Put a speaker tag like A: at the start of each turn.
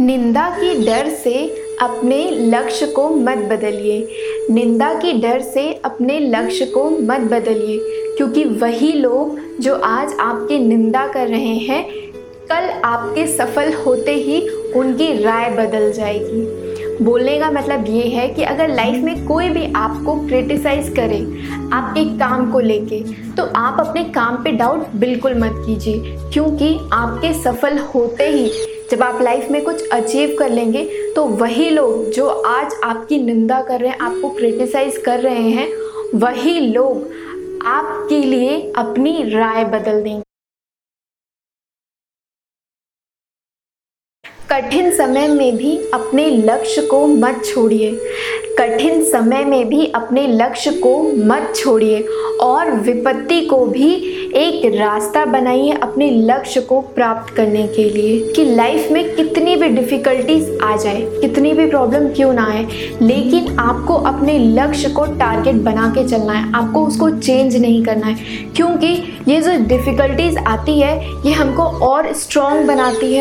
A: निंदा की डर से अपने लक्ष्य को मत बदलिए। निंदा की डर से अपने लक्ष्य को मत बदलिए, क्योंकि वही लोग जो आज आपकी निंदा कर रहे हैं, कल आपके सफल होते ही उनकी राय बदल जाएगी। बोलने का मतलब ये है कि अगर लाइफ में कोई भी आपको क्रिटिसाइज करे आपके काम को लेके तो आप अपने काम पे डाउट बिल्कुल मत कीजिए, क्योंकि आपके सफल होते ही जब आप लाइफ में कुछ अचीव कर लेंगे तो वही लोग जो आज आपकी निंदा कर रहे हैं, आपको क्रिटिसाइज कर रहे हैं, वही लोग आपके लिए अपनी राय बदल देंगे। कठिन समय में भी अपने लक्ष्य को मत छोड़िए। कठिन समय में भी अपने लक्ष्य को मत छोड़िए और विपत्ति को भी एक रास्ता बनाइए अपने लक्ष्य को प्राप्त करने के लिए कि लाइफ में कितनी भी डिफ़िकल्टीज आ जाए, कितनी भी प्रॉब्लम क्यों ना आए, लेकिन आपको अपने लक्ष्य को टारगेट बना के चलना है। आपको उसको चेंज नहीं करना है, क्योंकि ये जो डिफ़िकल्टीज आती है, ये हमको और स्ट्रॉन्ग बनाती है।